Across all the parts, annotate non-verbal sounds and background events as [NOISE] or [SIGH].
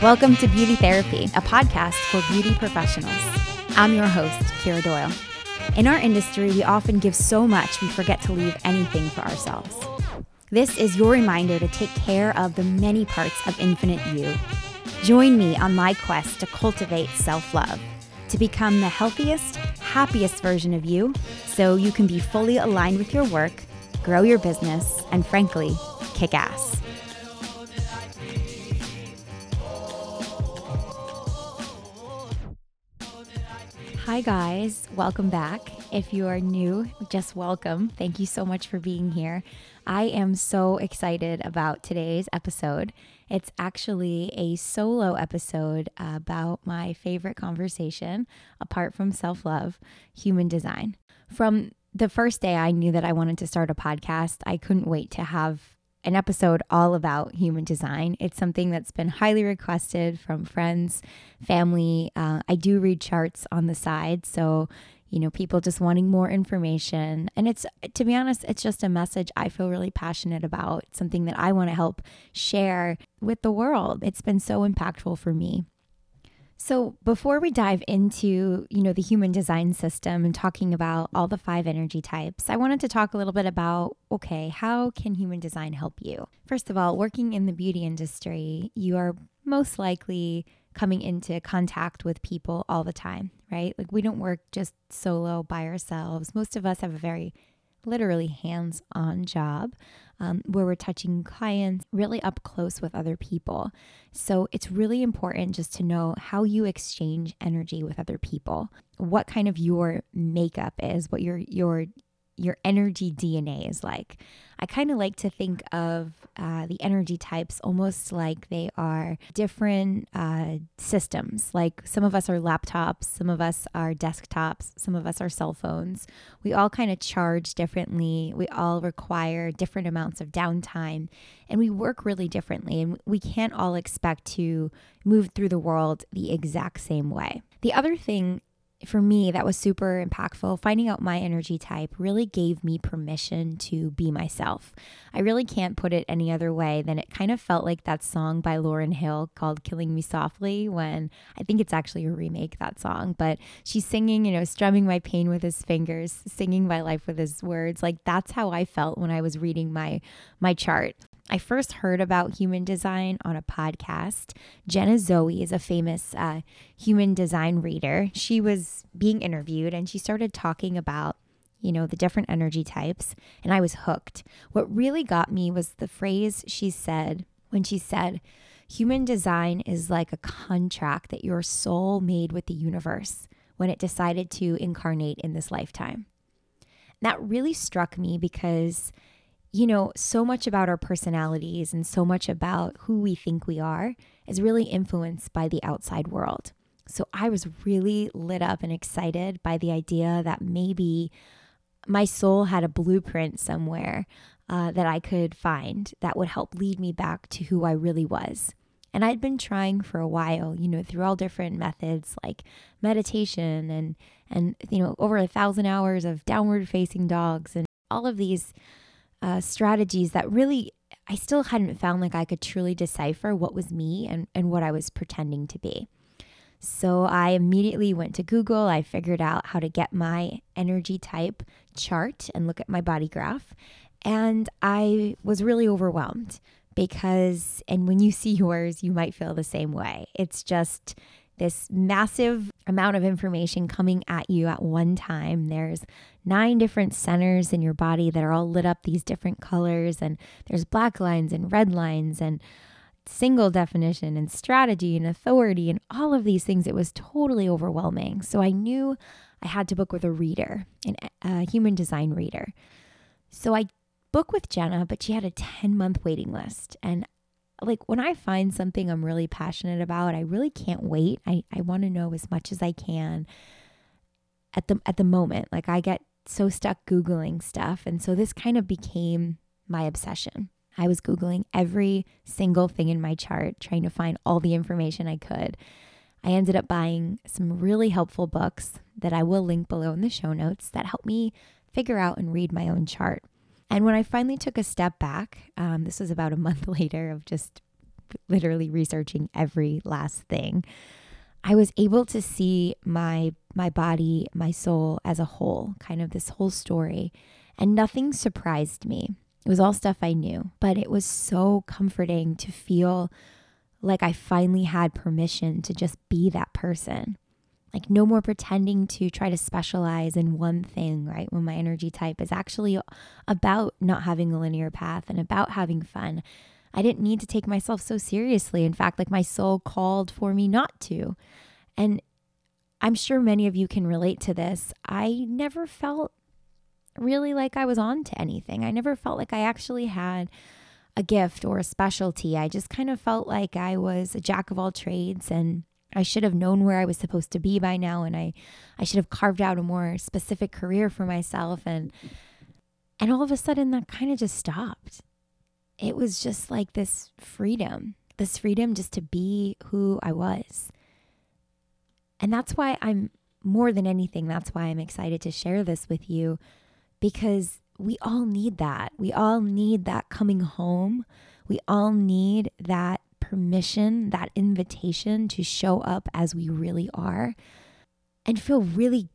Welcome to Beauty Therapy, a podcast for beauty professionals. I'm your host, Kira Doyle. In our industry, we often give so much we forget to leave anything for ourselves. This is your reminder to take care of the many parts of Infinite You. Join me on my quest to cultivate self love, to become the healthiest, happiest version of you so you can be fully aligned with your work, grow your business, and frankly, kick ass. Hi, guys. Welcome back. If you are new, just welcome. Thank you so much for being here. I am so excited about today's episode. It's actually a solo episode about my favorite conversation, apart from self love, human design. From the first day I knew that I wanted to start a podcast, I couldn't wait to have an episode all about human design. It's something that's been highly requested from friends, family. Uh, I do read charts on the side. So, you know, people just wanting more information. And it's, to be honest, it's just a message I feel really passionate about, something that I want to help share with the world. It's been so impactful for me. So, before we dive into, you know, the human design system and talking about all the five energy types, I wanted to talk a little bit about okay, how can human design help you? First of all, working in the beauty industry, you are most likely coming into contact with people all the time, right? Like we don't work just solo by ourselves. Most of us have a very literally hands on job um, where we're touching clients really up close with other people. So it's really important just to know how you exchange energy with other people, what kind of your makeup is, what your your your energy DNA is like. I kind of like to think of uh, the energy types almost like they are different uh, systems. Like some of us are laptops, some of us are desktops, some of us are cell phones. We all kind of charge differently. We all require different amounts of downtime and we work really differently. And we can't all expect to move through the world the exact same way. The other thing for me, that was super impactful. Finding out my energy type really gave me permission to be myself. I really can't put it any other way than it kind of felt like that song by Lauryn Hill called Killing Me Softly, when I think it's actually a remake, that song, but she's singing, you know, strumming my pain with his fingers, singing my life with his words. Like that's how I felt when I was reading my my chart. I first heard about human design on a podcast. Jenna Zoe is a famous uh, human design reader. She was being interviewed and she started talking about, you know, the different energy types, and I was hooked. What really got me was the phrase she said when she said, Human design is like a contract that your soul made with the universe when it decided to incarnate in this lifetime. That really struck me because you know, so much about our personalities and so much about who we think we are is really influenced by the outside world. So I was really lit up and excited by the idea that maybe my soul had a blueprint somewhere uh, that I could find that would help lead me back to who I really was. And I'd been trying for a while, you know, through all different methods like meditation and and you know over a thousand hours of downward facing dogs and all of these uh, strategies that really I still hadn't found like I could truly decipher what was me and, and what I was pretending to be. So I immediately went to Google. I figured out how to get my energy type chart and look at my body graph. And I was really overwhelmed because, and when you see yours, you might feel the same way. It's just this massive amount of information coming at you at one time. There's nine different centers in your body that are all lit up these different colors, and there's black lines and red lines and single definition and strategy and authority and all of these things. It was totally overwhelming. So I knew I had to book with a reader, a human design reader. So I booked with Jenna, but she had a 10 month waiting list. And like when I find something I'm really passionate about, I really can't wait. I, I want to know as much as I can at the at the moment. Like I get so stuck googling stuff and so this kind of became my obsession. I was googling every single thing in my chart trying to find all the information I could. I ended up buying some really helpful books that I will link below in the show notes that helped me figure out and read my own chart. And when I finally took a step back, um, this was about a [LAUGHS] month later of just literally researching every last thing. I was able to see my my body, my soul as a whole, kind of this whole story, and nothing surprised me. It was all stuff I knew, but it was so comforting to feel like I finally had permission to just be that person. Like, no more pretending to try to specialize in one thing, right? When my energy type is actually about not having a linear path and about having fun. I didn't need to take myself so seriously. In fact, like my soul called for me not to. And I'm sure many of you can relate to this. I never felt really like I was on to anything. I never felt like I actually had a gift or a specialty. I just kind of felt like I was a jack of all trades and I should have known where I was supposed to be by now and I I should have carved out a more specific career for myself and and all of a sudden that kind of just stopped. It was just like this freedom, this freedom just to be who I was. And that's why I'm more than anything, that's why I'm excited to share this with you because we all need that. We all need that coming home. We all need that permission, that invitation to show up as we really are and feel really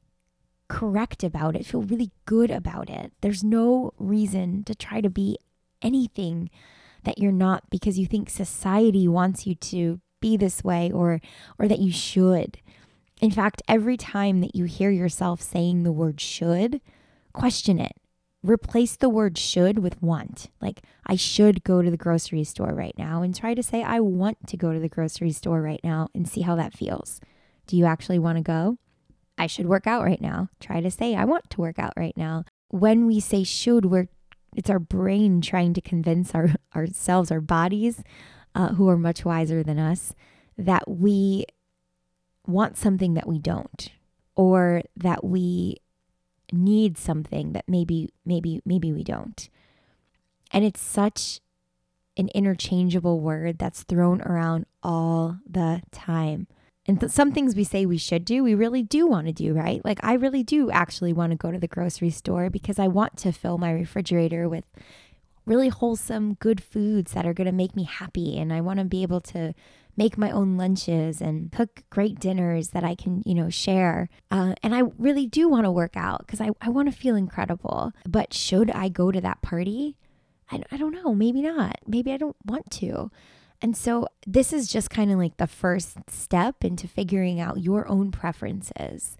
correct about it, feel really good about it. There's no reason to try to be anything that you're not because you think society wants you to be this way or or that you should. In fact, every time that you hear yourself saying the word should, question it replace the word should with want. Like, I should go to the grocery store right now and try to say, I want to go to the grocery store right now and see how that feels. Do you actually want to go? I should work out right now. Try to say, I want to work out right now. When we say should, we're it's our brain trying to convince our ourselves, our bodies, uh, who are much wiser than us, that we want something that we don't, or that we need something that maybe maybe maybe we don't. And it's such an interchangeable word that's thrown around all the time. And th- some things we say we should do, we really do want to do, right? Like, I really do actually want to go to the grocery store because I want to fill my refrigerator with really wholesome, good foods that are going to make me happy. And I want to be able to make my own lunches and cook great dinners that I can, you know, share. Uh, and I really do want to work out because I, I want to feel incredible. But should I go to that party? I, I don't know. Maybe not. Maybe I don't want to. And so this is just kind of like the first step into figuring out your own preferences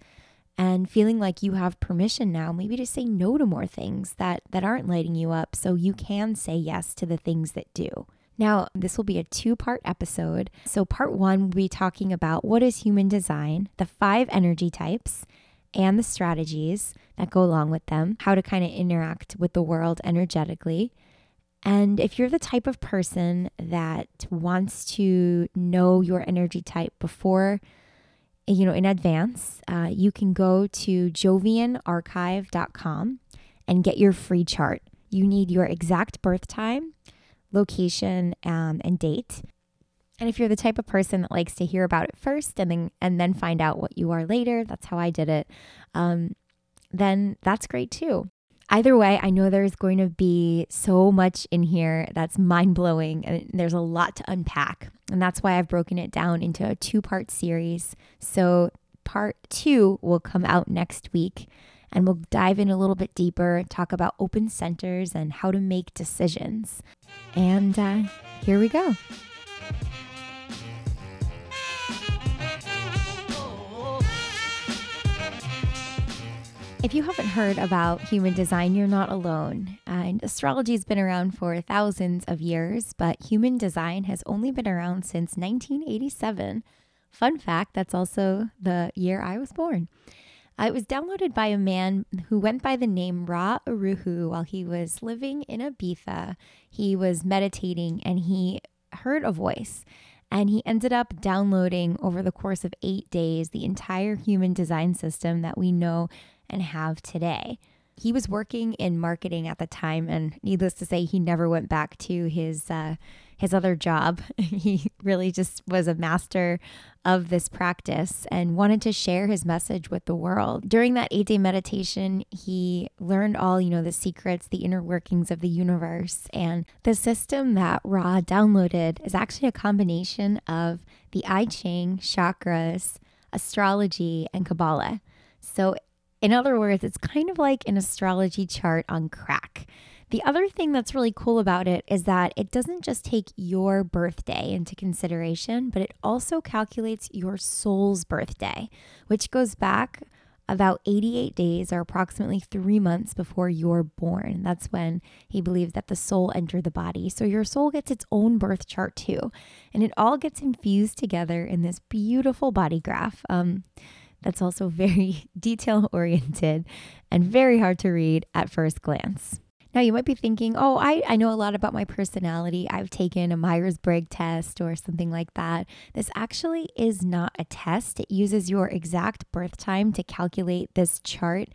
and feeling like you have permission now maybe to say no to more things that that aren't lighting you up so you can say yes to the things that do. Now, this will be a two part episode. So, part one will be talking about what is human design, the five energy types, and the strategies that go along with them, how to kind of interact with the world energetically. And if you're the type of person that wants to know your energy type before, you know, in advance, uh, you can go to jovianarchive.com and get your free chart. You need your exact birth time location, um, and date. And if you're the type of person that likes to hear about it first and then and then find out what you are later, that's how I did it. Um, then that's great too. Either way, I know there's going to be so much in here that's mind blowing and there's a lot to unpack. And that's why I've broken it down into a two part series. So, part two will come out next week and we'll dive in a little bit deeper, talk about open centers and how to make decisions. And uh, here we go. If you haven't heard about human design, you're not alone. And astrology has been around for thousands of years, but human design has only been around since 1987. Fun fact that's also the year I was born. Uh, it was downloaded by a man who went by the name Ra Uru while he was living in Ibiza. He was meditating and he heard a voice. And he ended up downloading over the course of eight days the entire human design system that we know and have today. He was working in marketing at the time, and needless to say, he never went back to his uh, his other job. [LAUGHS] he really just was a master of this practice and wanted to share his message with the world. During that eight day meditation, he learned all, you know, the secrets, the inner workings of the universe. And the system that Ra downloaded is actually a combination of the I Ching, chakras, astrology, and Kabbalah. So, in other words, it's kind of like an astrology chart on crack. The other thing that's really cool about it is that it doesn't just take your birthday into consideration, but it also calculates your soul's birthday, which goes back about 88 days or approximately three months before you're born. That's when he believes that the soul entered the body. So your soul gets its own birth chart too. And it all gets infused together in this beautiful body graph. Um, that's also very [LAUGHS] detail oriented and very hard to read at first glance. Now, you might be thinking, oh, I, I know a lot about my personality. I've taken a Myers Briggs test or something like that. This actually is not a test. It uses your exact birth time to calculate this chart.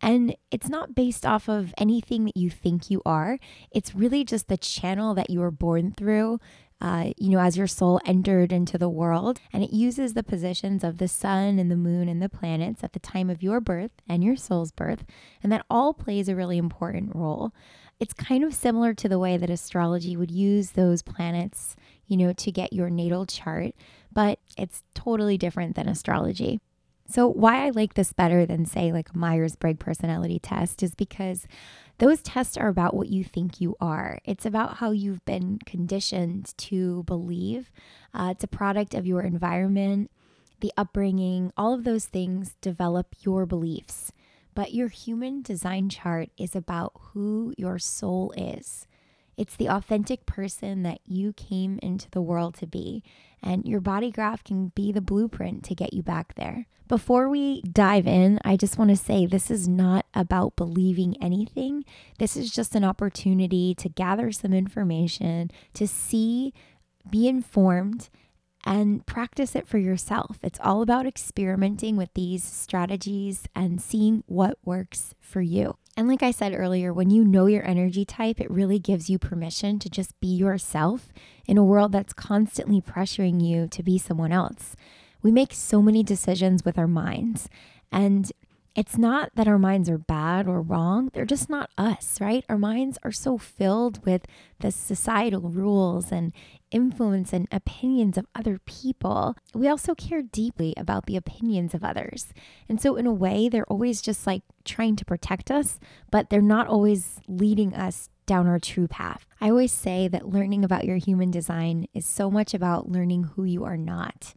And it's not based off of anything that you think you are, it's really just the channel that you were born through uh, you know, as your soul entered into the world. And it uses the positions of the sun and the moon and the planets at the time of your birth and your soul's birth. And that all plays a really important role. It's kind of similar to the way that astrology would use those planets, you know, to get your natal chart, but it's totally different than astrology. So, why I like this better than, say, like a Myers Briggs personality test is because those tests are about what you think you are. It's about how you've been conditioned to believe. Uh, it's a product of your environment, the upbringing, all of those things develop your beliefs. But your human design chart is about who your soul is. It's the authentic person that you came into the world to be. And your body graph can be the blueprint to get you back there. Before we dive in, I just want to say this is not about believing anything. This is just an opportunity to gather some information, to see, be informed, and practice it for yourself. It's all about experimenting with these strategies and seeing what works for you. And like I said earlier, when you know your energy type, it really gives you permission to just be yourself in a world that's constantly pressuring you to be someone else. We make so many decisions with our minds, and it's not that our minds are bad or wrong, they're just not us, right? Our minds are so filled with the societal rules and influence and opinions of other people. We also care deeply about the opinions of others. And so, in a way, they're always just like trying to protect us, but they're not always leading us down our true path. I always say that learning about your human design is so much about learning who you are not.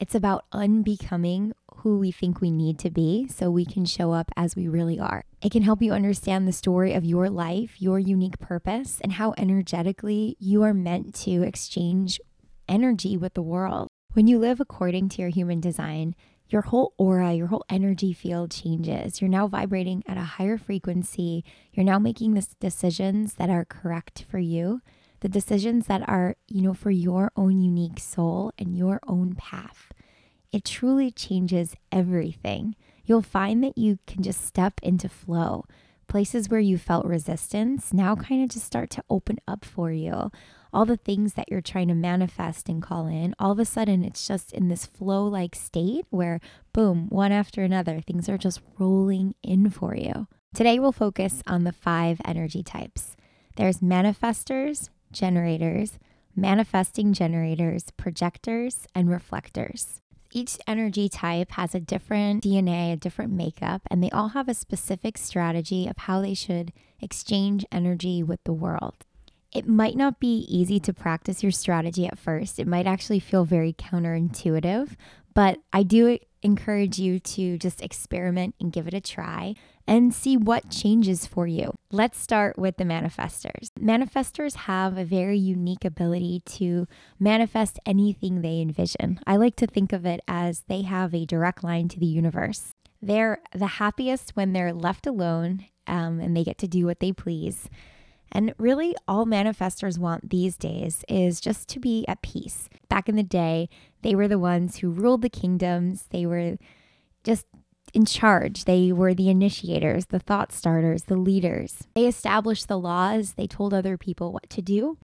It's about unbecoming who we think we need to be so we can show up as we really are. It can help you understand the story of your life, your unique purpose, and how energetically you are meant to exchange energy with the world. When you live according to your human design, your whole aura, your whole energy field changes. You're now vibrating at a higher frequency. You're now making the decisions that are correct for you the decisions that are, you know, for your own unique soul and your own path. It truly changes everything. You'll find that you can just step into flow. Places where you felt resistance now kind of just start to open up for you. All the things that you're trying to manifest and call in, all of a sudden it's just in this flow like state where, boom, one after another, things are just rolling in for you. Today we'll focus on the five energy types there's manifestors, generators, manifesting generators, projectors, and reflectors. Each energy type has a different DNA, a different makeup, and they all have a specific strategy of how they should exchange energy with the world. It might not be easy to practice your strategy at first. It might actually feel very counterintuitive, but I do encourage you to just experiment and give it a try and see what changes for you. Let's start with the manifestors. Manifestors have a very unique ability to manifest anything they envision. I like to think of it as they have a direct line to the universe. They're the happiest when they're left alone um, and they get to do what they please. And really, all manifestors want these days is just to be at peace. Back in the day, they were the ones who ruled the kingdoms. They were just in charge. They were the initiators, the thought starters, the leaders. They established the laws, they told other people what to do.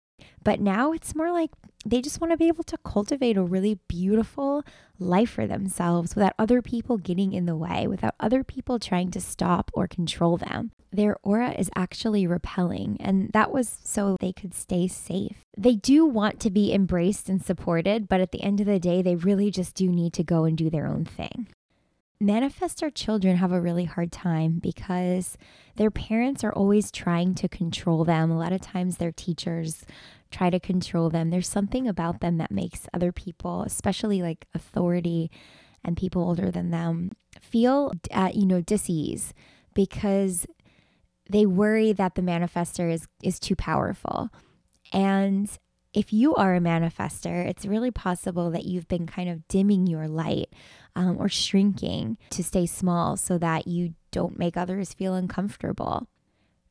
But now it's more like they just want to be able to cultivate a really beautiful life for themselves without other people getting in the way, without other people trying to stop or control them. Their aura is actually repelling, and that was so they could stay safe. They do want to be embraced and supported, but at the end of the day, they really just do need to go and do their own thing. Manifestor children have a really hard time because their parents are always trying to control them. A lot of times, their teachers try to control them. There's something about them that makes other people, especially like authority and people older than them, feel at, uh, you know, disease because they worry that the manifestor is is too powerful. And if you are a manifestor, it's really possible that you've been kind of dimming your light um, or shrinking to stay small so that you don't make others feel uncomfortable.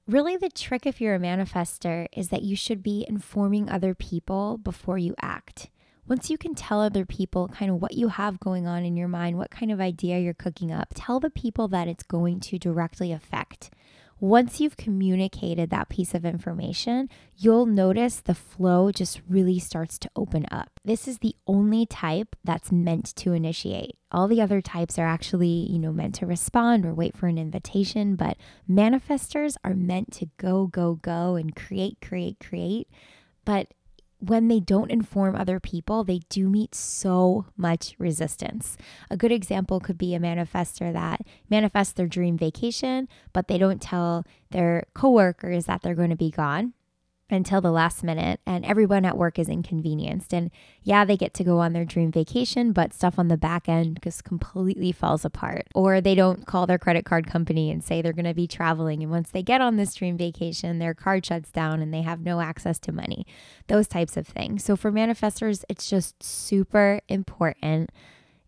Really, the trick if you're a manifestor is that you should be informing other people before you act. Once you can tell other people kind of what you have going on in your mind, what kind of idea you're cooking up, tell the people that it's going to directly affect. Once you've communicated that piece of information, you'll notice the flow just really starts to open up. This is the only type that's meant to initiate. All the other types are actually, you know, meant to respond or wait for an invitation, but manifestors are meant to go, go, go and create, create, create. But when they don't inform other people, they do meet so much resistance. A good example could be a manifester that manifests their dream vacation, but they don't tell their coworkers that they're going to be gone until the last minute and everyone at work is inconvenienced. And yeah they get to go on their dream vacation but stuff on the back end just completely falls apart. Or they don't call their credit card company and say they're going to be traveling. And once they get on this dream vacation their card shuts down and they have no access to money. Those types of things. So for manifestors it's just super important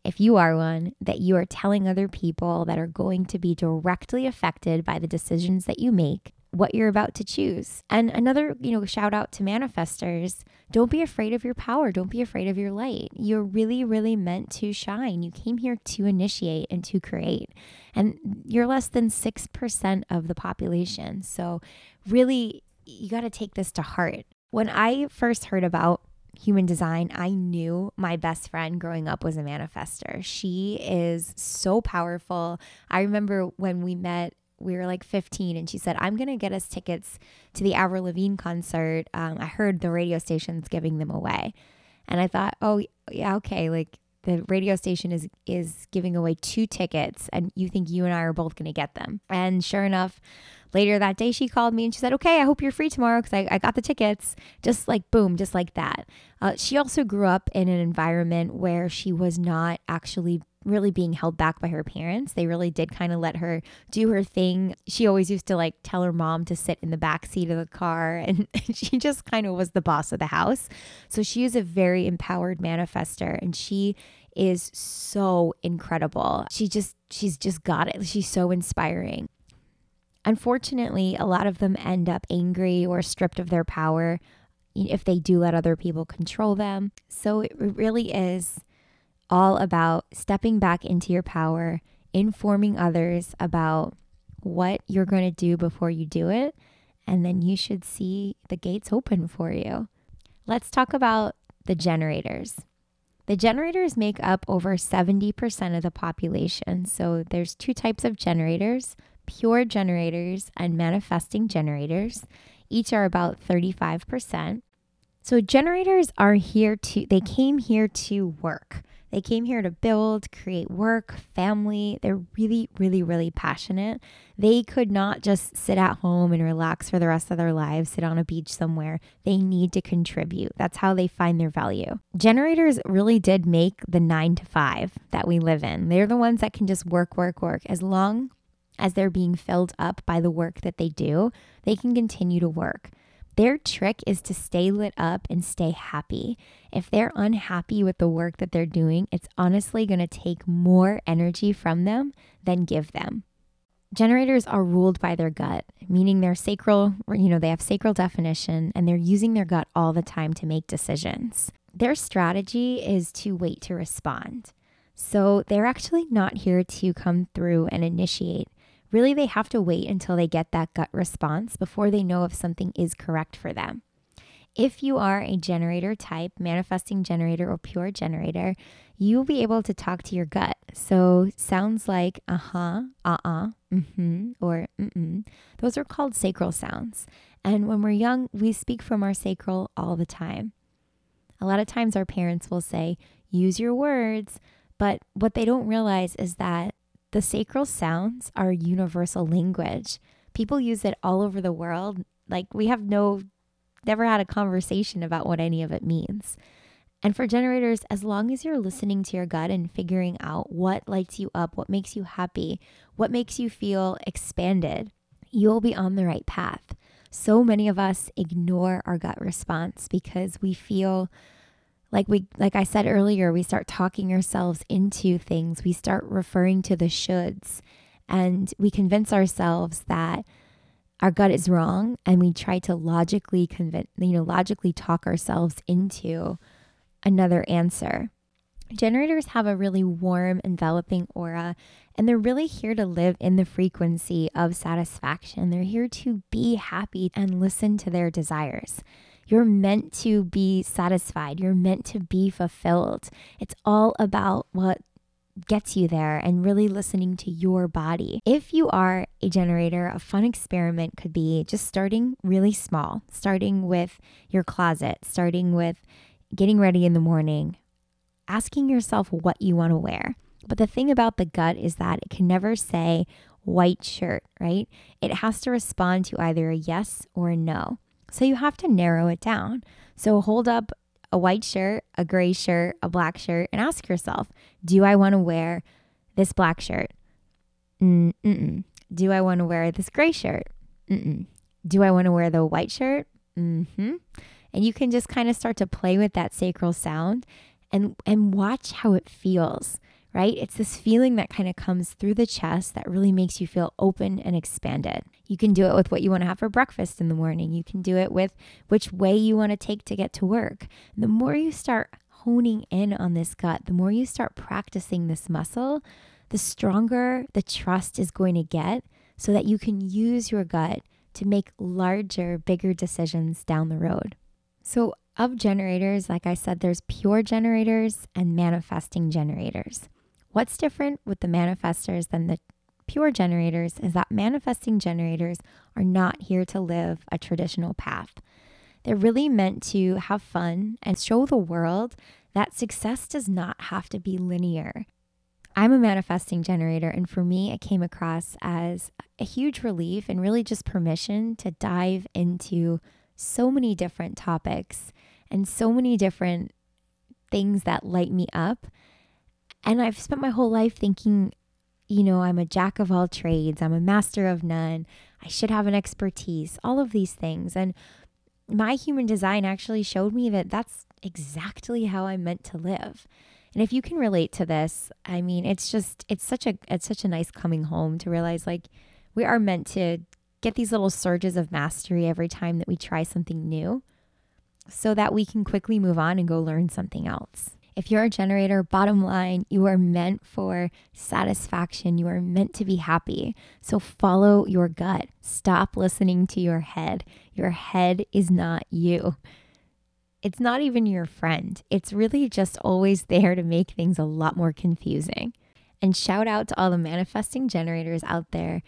if you are one, that you are telling other people that are going to be directly affected by the decisions that you make what you're about to choose. And another, you know, shout out to manifestors, don't be afraid of your power, don't be afraid of your light. You're really really meant to shine. You came here to initiate and to create. And you're less than 6% of the population. So really you got to take this to heart. When I first heard about human design, I knew my best friend growing up was a manifester. She is so powerful. I remember when we met we were like 15 and she said i'm going to get us tickets to the avril lavigne concert. Um, i heard the radio station's giving them away. And i thought oh yeah okay like the radio station is is giving away two tickets and you think you and i are both going to get them. And sure enough later that day she called me and she said okay i hope you're free tomorrow because I, I got the tickets. Just like boom just like that. Uh, she also grew up in an environment where she was not actually really being held back by her parents. They really did kind of let her do her thing. She always used to like tell her mom to sit in the back seat of the car [LAUGHS] and she just kind of was the boss of the house. So she is a very empowered manifester and she is so incredible. She just she's just got it. She's so inspiring. Unfortunately, a lot of them end up angry or stripped of their power if they do let other people control them. So it really is all about stepping back into your power, informing others about what you're going to do before you do it, and then you should see the gates open for you. Let's talk about the generators. The generators make up over 70% of the population. So there's two types of generators pure generators and manifesting generators. Each are about 35%. So generators are here to, they came here to work. They came here to build, create work, family. They're really, really, really passionate. They could not just sit at home and relax for the rest of their lives, sit on a beach somewhere. They need to contribute. That's how they find their value. Generators really did make the nine to five that we live in. They're the ones that can just work, work, work. As long as they're being filled up by the work that they do, they can continue to work. Their trick is to stay lit up and stay happy. If they're unhappy with the work that they're doing, it's honestly going to take more energy from them than give them. Generators are ruled by their gut, meaning they're sacral, you know, they have sacral definition and they're using their gut all the time to make decisions. Their strategy is to wait to respond. So they're actually not here to come through and initiate really they have to wait until they get that gut response before they know if something is correct for them. If you are a generator type, manifesting generator or pure generator, you'll be able to talk to your gut. So sounds like uh huh, uh uh, mm hmm, or mm mm. Those are called sacral sounds. And when we're young, we speak from our sacral all the time. A lot of times our parents will say, use your words. But what they don't realize is that the sacral sounds are universal language. People use it all over the world. Like we have no, never had a conversation about what any of it means. And for generators, as long as you're listening to your gut and figuring out what lights you up, what makes you happy, what makes you feel expanded, you'll be on the right path. So many of us ignore our gut response because we feel like we like I said earlier, we start talking ourselves into things. We start referring to the shoulds and we convince ourselves that our gut is wrong and we try to logically convince you know logically talk ourselves into another answer. Generators have a really warm, enveloping aura, and they're really here to live in the frequency of satisfaction. They're here to be happy and listen to their desires. You're meant to be satisfied, you're meant to be fulfilled. It's all about what gets you there and really listening to your body. If you are a generator, a fun experiment could be just starting really small, starting with your closet, starting with getting ready in the morning, asking yourself what you want to wear. But the thing about the gut is that it can never say white shirt, right? It has to respond to either a yes or a no. So you have to narrow it down. So hold up a white shirt, a gray shirt, a black shirt, and ask yourself Do I want to wear this black shirt? Mm-mm. Do I want to wear this gray shirt? Mm-mm. Do I want to wear the white shirt? Mm-hmm. And you can just kind of start to play with that sacral sound and and watch how it feels, right? It's this feeling that kind of comes through the chest that really makes you feel open and expanded. You can do it with what you want to have for breakfast in the morning. You can do it with which way you want to take to get to work. The more you start honing in on this gut, the more you start practicing this muscle, the stronger the trust is going to get so that you can use your gut to make larger, bigger decisions down the road. So, of generators, like I said, there's pure generators and manifesting generators. What's different with the manifestors than the pure generators is that manifesting generators are not here to live a traditional path. They're really meant to have fun and show the world that success does not have to be linear. I'm a manifesting generator, and for me, it came across as a huge relief and really just permission to dive into so many different topics and so many different things that light me up. And I've spent my whole life thinking, you know, I'm a jack of all trades, I'm a master of none, I should have an expertise, all of these things. And my human design actually showed me that that's exactly how I'm meant to live. And if you can relate to this, I mean, it's just it's such a it's such a nice coming home to realize like we are meant to get these little surges of mastery every time that we try something new so that we can quickly move on and go learn something else. If you're a generator, bottom line, you are meant for satisfaction. You are meant to be happy. So follow your gut. Stop listening to your head. Your head is not you. It's not even your friend. It's really just always there to make things a lot more confusing. And shout out to all the manifesting generators out there.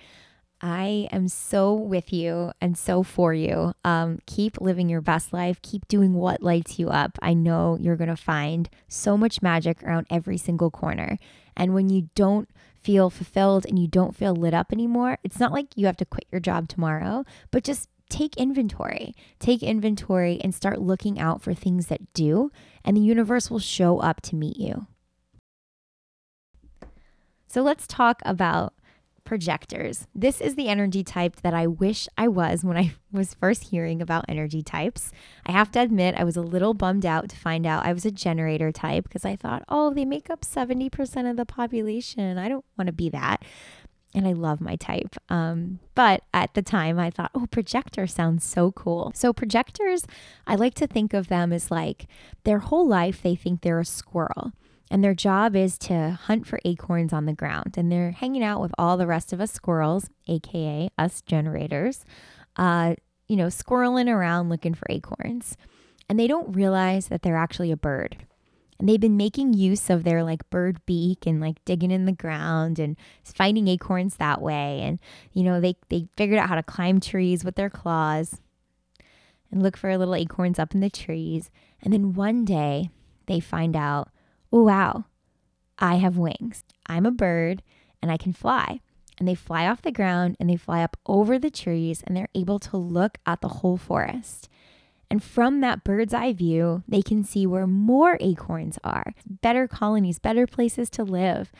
I am so with you and so for you. Um, keep living your best life. Keep doing what lights you up. I know you're going to find so much magic around every single corner. And when you don't feel fulfilled and you don't feel lit up anymore, it's not like you have to quit your job tomorrow, but just take inventory. Take inventory and start looking out for things that do, and the universe will show up to meet you. So let's talk about projectors. This is the energy type that I wish I was when I [LAUGHS] was first hearing about energy types. I have to admit, I was a little bummed out to find out I was a generator type because I thought, oh, they make up 70% of the population. I don't want to be that. And I love my type. Um, but at the time, I thought, oh, projector sounds so cool. So, projectors, I like to think of them as like their whole life, they think they're a squirrel and their job is to hunt for acorns on the ground. And they're hanging out with all the rest of us squirrels, aka us generators, uh, you know, squirreling around looking for acorns. and they don't realize that they're actually a bird. And they've been making use of their like bird beak and like digging in the ground and finding acorns that way. And, you know, they, they figured out how to climb trees with their claws and look for little acorns up in the trees. And then one day they find out, wow, I have wings. I'm a bird and I can fly. And they fly off the ground and they fly up over the trees and they're able to look at the whole forest. And from that bird's eye view, they can see where more acorns are, better colonies, better places to live,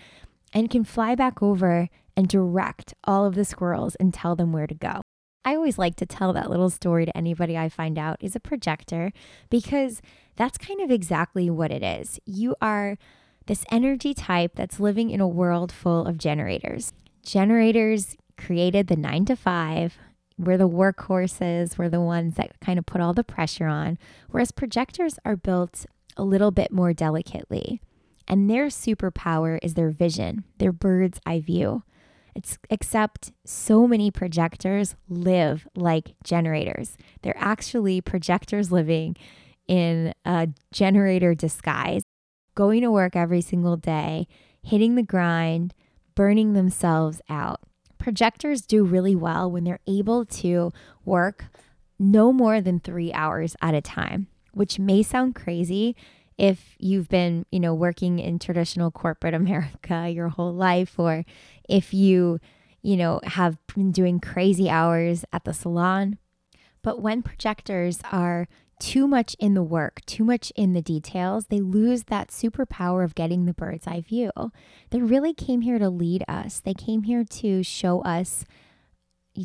and can fly back over and direct all of the squirrels and tell them where to go. I always like to tell that little story to anybody I find out is a projector because that's kind of exactly what it is. You are this energy type that's living in a world full of generators. Generators created the nine to five. We're the workhorses. We're the ones that kind of put all the pressure on. Whereas projectors are built a little bit more delicately. And their superpower is their vision, their bird's eye view. It's, except so many projectors live like generators. They're actually projectors living in a generator disguise, going to work every single day, hitting the grind, burning themselves out. Projectors do really well when they're able to work no more than three hours at a time, which may sound crazy if you've been, you know, working in traditional corporate [LAUGHS] America your whole life, or if you, you know, have been doing crazy hours at the salon. But when projectors are too much in the work, too much in the details, they lose that superpower of getting the bird's eye view. They really came here to lead us. They came here to show us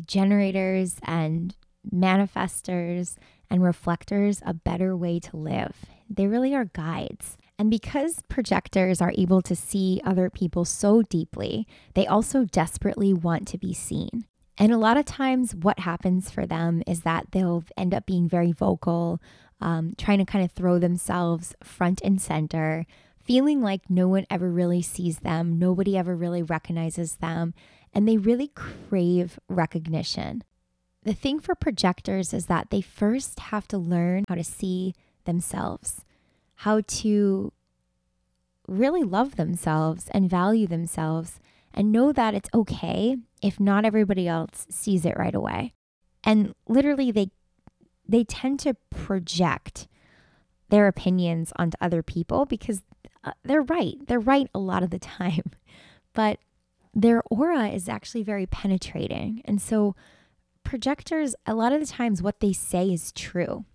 generators and manifestors and reflectors a better way to live. They really are guides. And because projectors are able to see other people so deeply, they also desperately want to be seen. And a lot of times, what happens for them is that they'll end up being very vocal, um, trying to kind of throw themselves front and center, feeling like no one ever really sees them, nobody ever really recognizes them, and they really crave recognition. The thing for projectors is that they first have to learn how to see themselves, how to really love themselves and value themselves, and know that it's okay if not everybody else sees it right away. And literally they they tend to project their opinions onto other people because uh, they're right. They're right a lot of the time. [LAUGHS] But their aura is actually very penetrating. And so projectors a lot of the times what they say is true.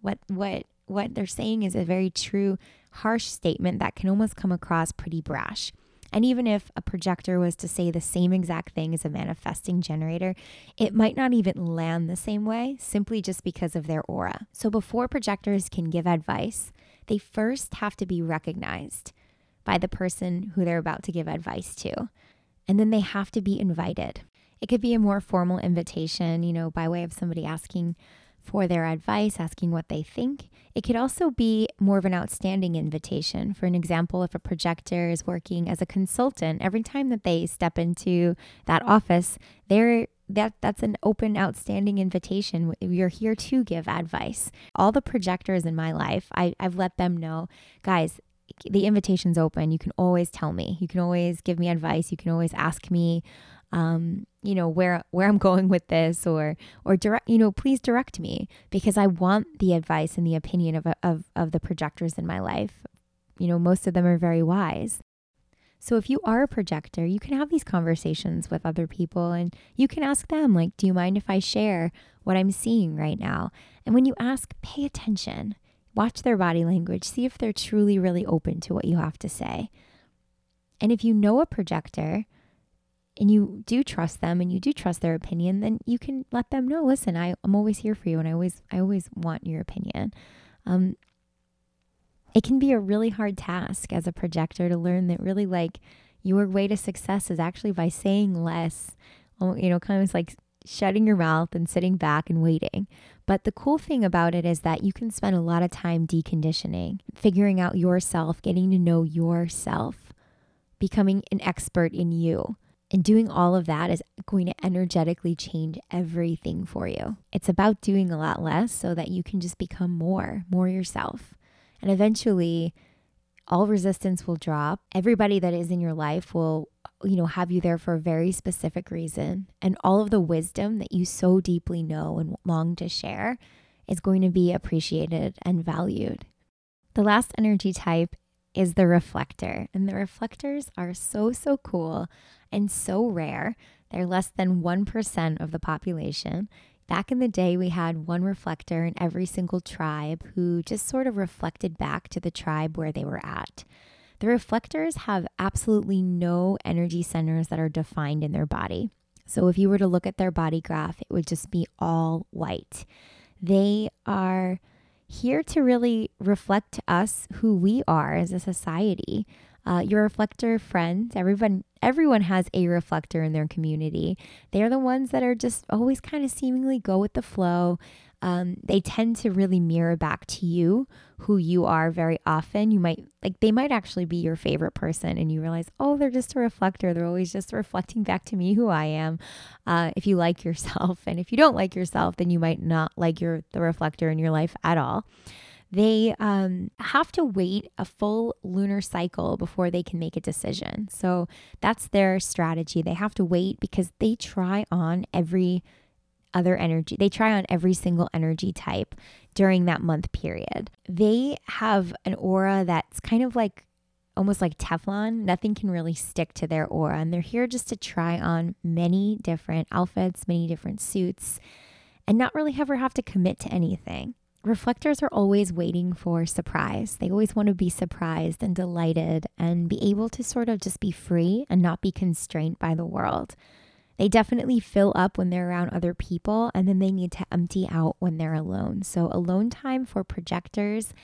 What what what they're saying is a very true harsh statement that can almost come across pretty brash. And even if a projector was to say the same exact thing as a manifesting generator, it might not even land the same way simply just because of their aura. So before projectors can give advice, they first have to be recognized by the person who they're about to give advice to. And then they have to be invited. It could be a more formal invitation, you know, by way of somebody asking for their advice, asking what they think. It could also be more of an outstanding invitation. For an example, if a projector is working as a consultant, every time that they step into that office, they're that that's an open outstanding invitation. You're here to give advice. All the projectors in my life I, i've let them know guys the invitation's open. You can always tell me. You can always give me advice. You can always ask me um, you know where where I'm [LAUGHS] going with this or or direct you know please direct me because I want the advice and the opinion of of of the projectors in my life. You know most of them are very wise. So if you are a projector, you can have these conversations with other people and you can ask them like do you mind if I share what I'm seeing right now? And when you ask, pay attention. Watch their body language, see if they're truly really open to what you have to say. And if you know a projector, and you do trust them and you do trust their opinion, then you can let them know, listen, I, I'm always here for you and I always I always want your opinion. Um, it can be a really hard task as a projector to learn that really like your way to success is actually by saying less, you know, kind of like shutting your mouth and sitting back and waiting. But the cool thing about it is that you can spend a lot of time deconditioning, figuring out yourself, getting to know yourself, becoming an expert in you And doing all of that is going to energetically change everything for you. It's about doing a lot less so that you can just become more, more yourself. And eventually, all resistance will drop. Everybody that is in your life will, you know, have you there for a very specific reason. And all of the wisdom that you so deeply know and long to share is going to be appreciated and valued. The last energy type is the reflector. And the reflectors are so, so cool and so rare. They're less than 1% of the population. Back in the day, we had one reflector in every single tribe who just sort of reflected back to the tribe where they were at. The reflectors have absolutely no energy centers that are defined in their body. So if you were to look at their body graph, it would just be all white. They are here to really reflect to us who we are as a society. Uh, your reflector friends, everyone, everyone has a reflector in their community. They're the ones that are just always kind of seemingly go with the flow. Um, they tend to really mirror back to you who you are very often. You might like they might actually be your favorite person, and you realize, oh, they're just a reflector. They're always just [LAUGHS] reflecting back to me who I am. Uh, if you like yourself, and if you don't like yourself, then you might not like your the reflector in your life at all they um, have to wait a full lunar cycle before they can make a decision. So that's their strategy. They have to wait because they try on every other energy. They try on every single energy type during that month period. They have an aura that's kind of like almost like Teflon. Nothing can really stick to their aura. And they're here just to try on many different outfits, many different suits, and not really ever have to commit to anything. Reflectors are always waiting for surprise. They always want to be surprised and delighted and be able to sort of just be free and not be constrained by the world. They definitely fill up when they're around other people and then they need to empty out when they're alone. So, alone time for projectors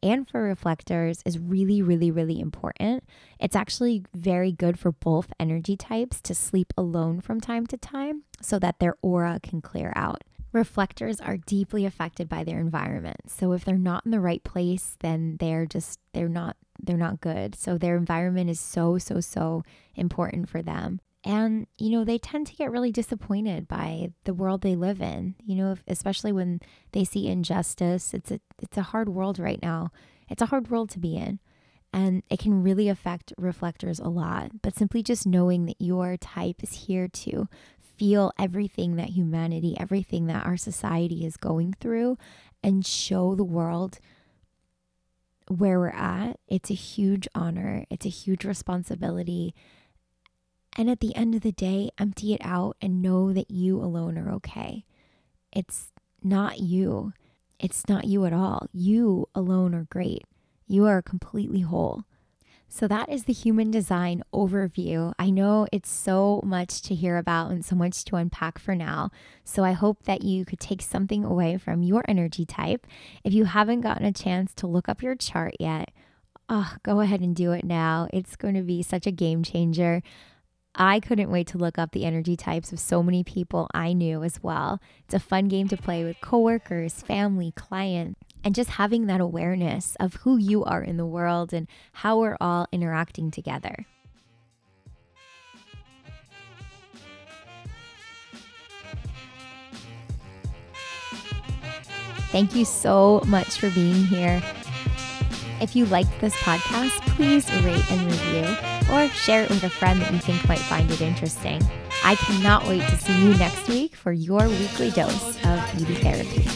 and for reflectors is really, really, really important. It's actually very good for both energy types to sleep alone from time to time so that their aura can clear out. Reflectors are deeply affected by their environment. So if they're not in the right place, then they're just they're not they're not good. So their environment is so so so important for them. And you know, they tend to get really disappointed by the world they live in. You know, if, especially when they see injustice. It's a it's a hard world right now. It's a hard world to be in. And it can really affect reflectors a lot. But simply just knowing that your type is here to feel everything that humanity, everything that our society is going through, and show the world where we're at, it's a huge honor. It's a huge responsibility. And at the end of the day, empty it out and know that you alone are okay. It's not you. It's not you at all. You alone are great. You are completely whole. So, that is the human design overview. I know it's so much to hear about and so much to unpack for now. So, I hope that you could take something away from your energy type. If you haven't gotten a chance to look up your chart yet, oh, go ahead and do it now. It's going to be such a game changer. I couldn't wait to look up the energy types of so many people I knew as well. It's a fun game to play with coworkers, family, clients, and just having that awareness of who you are in the world and how we're all interacting together. Thank you so much for being here. If you liked this podcast, please rate and review or share it with a friend that you think might find it interesting. I cannot wait to see you next week for your weekly dose of beauty therapy.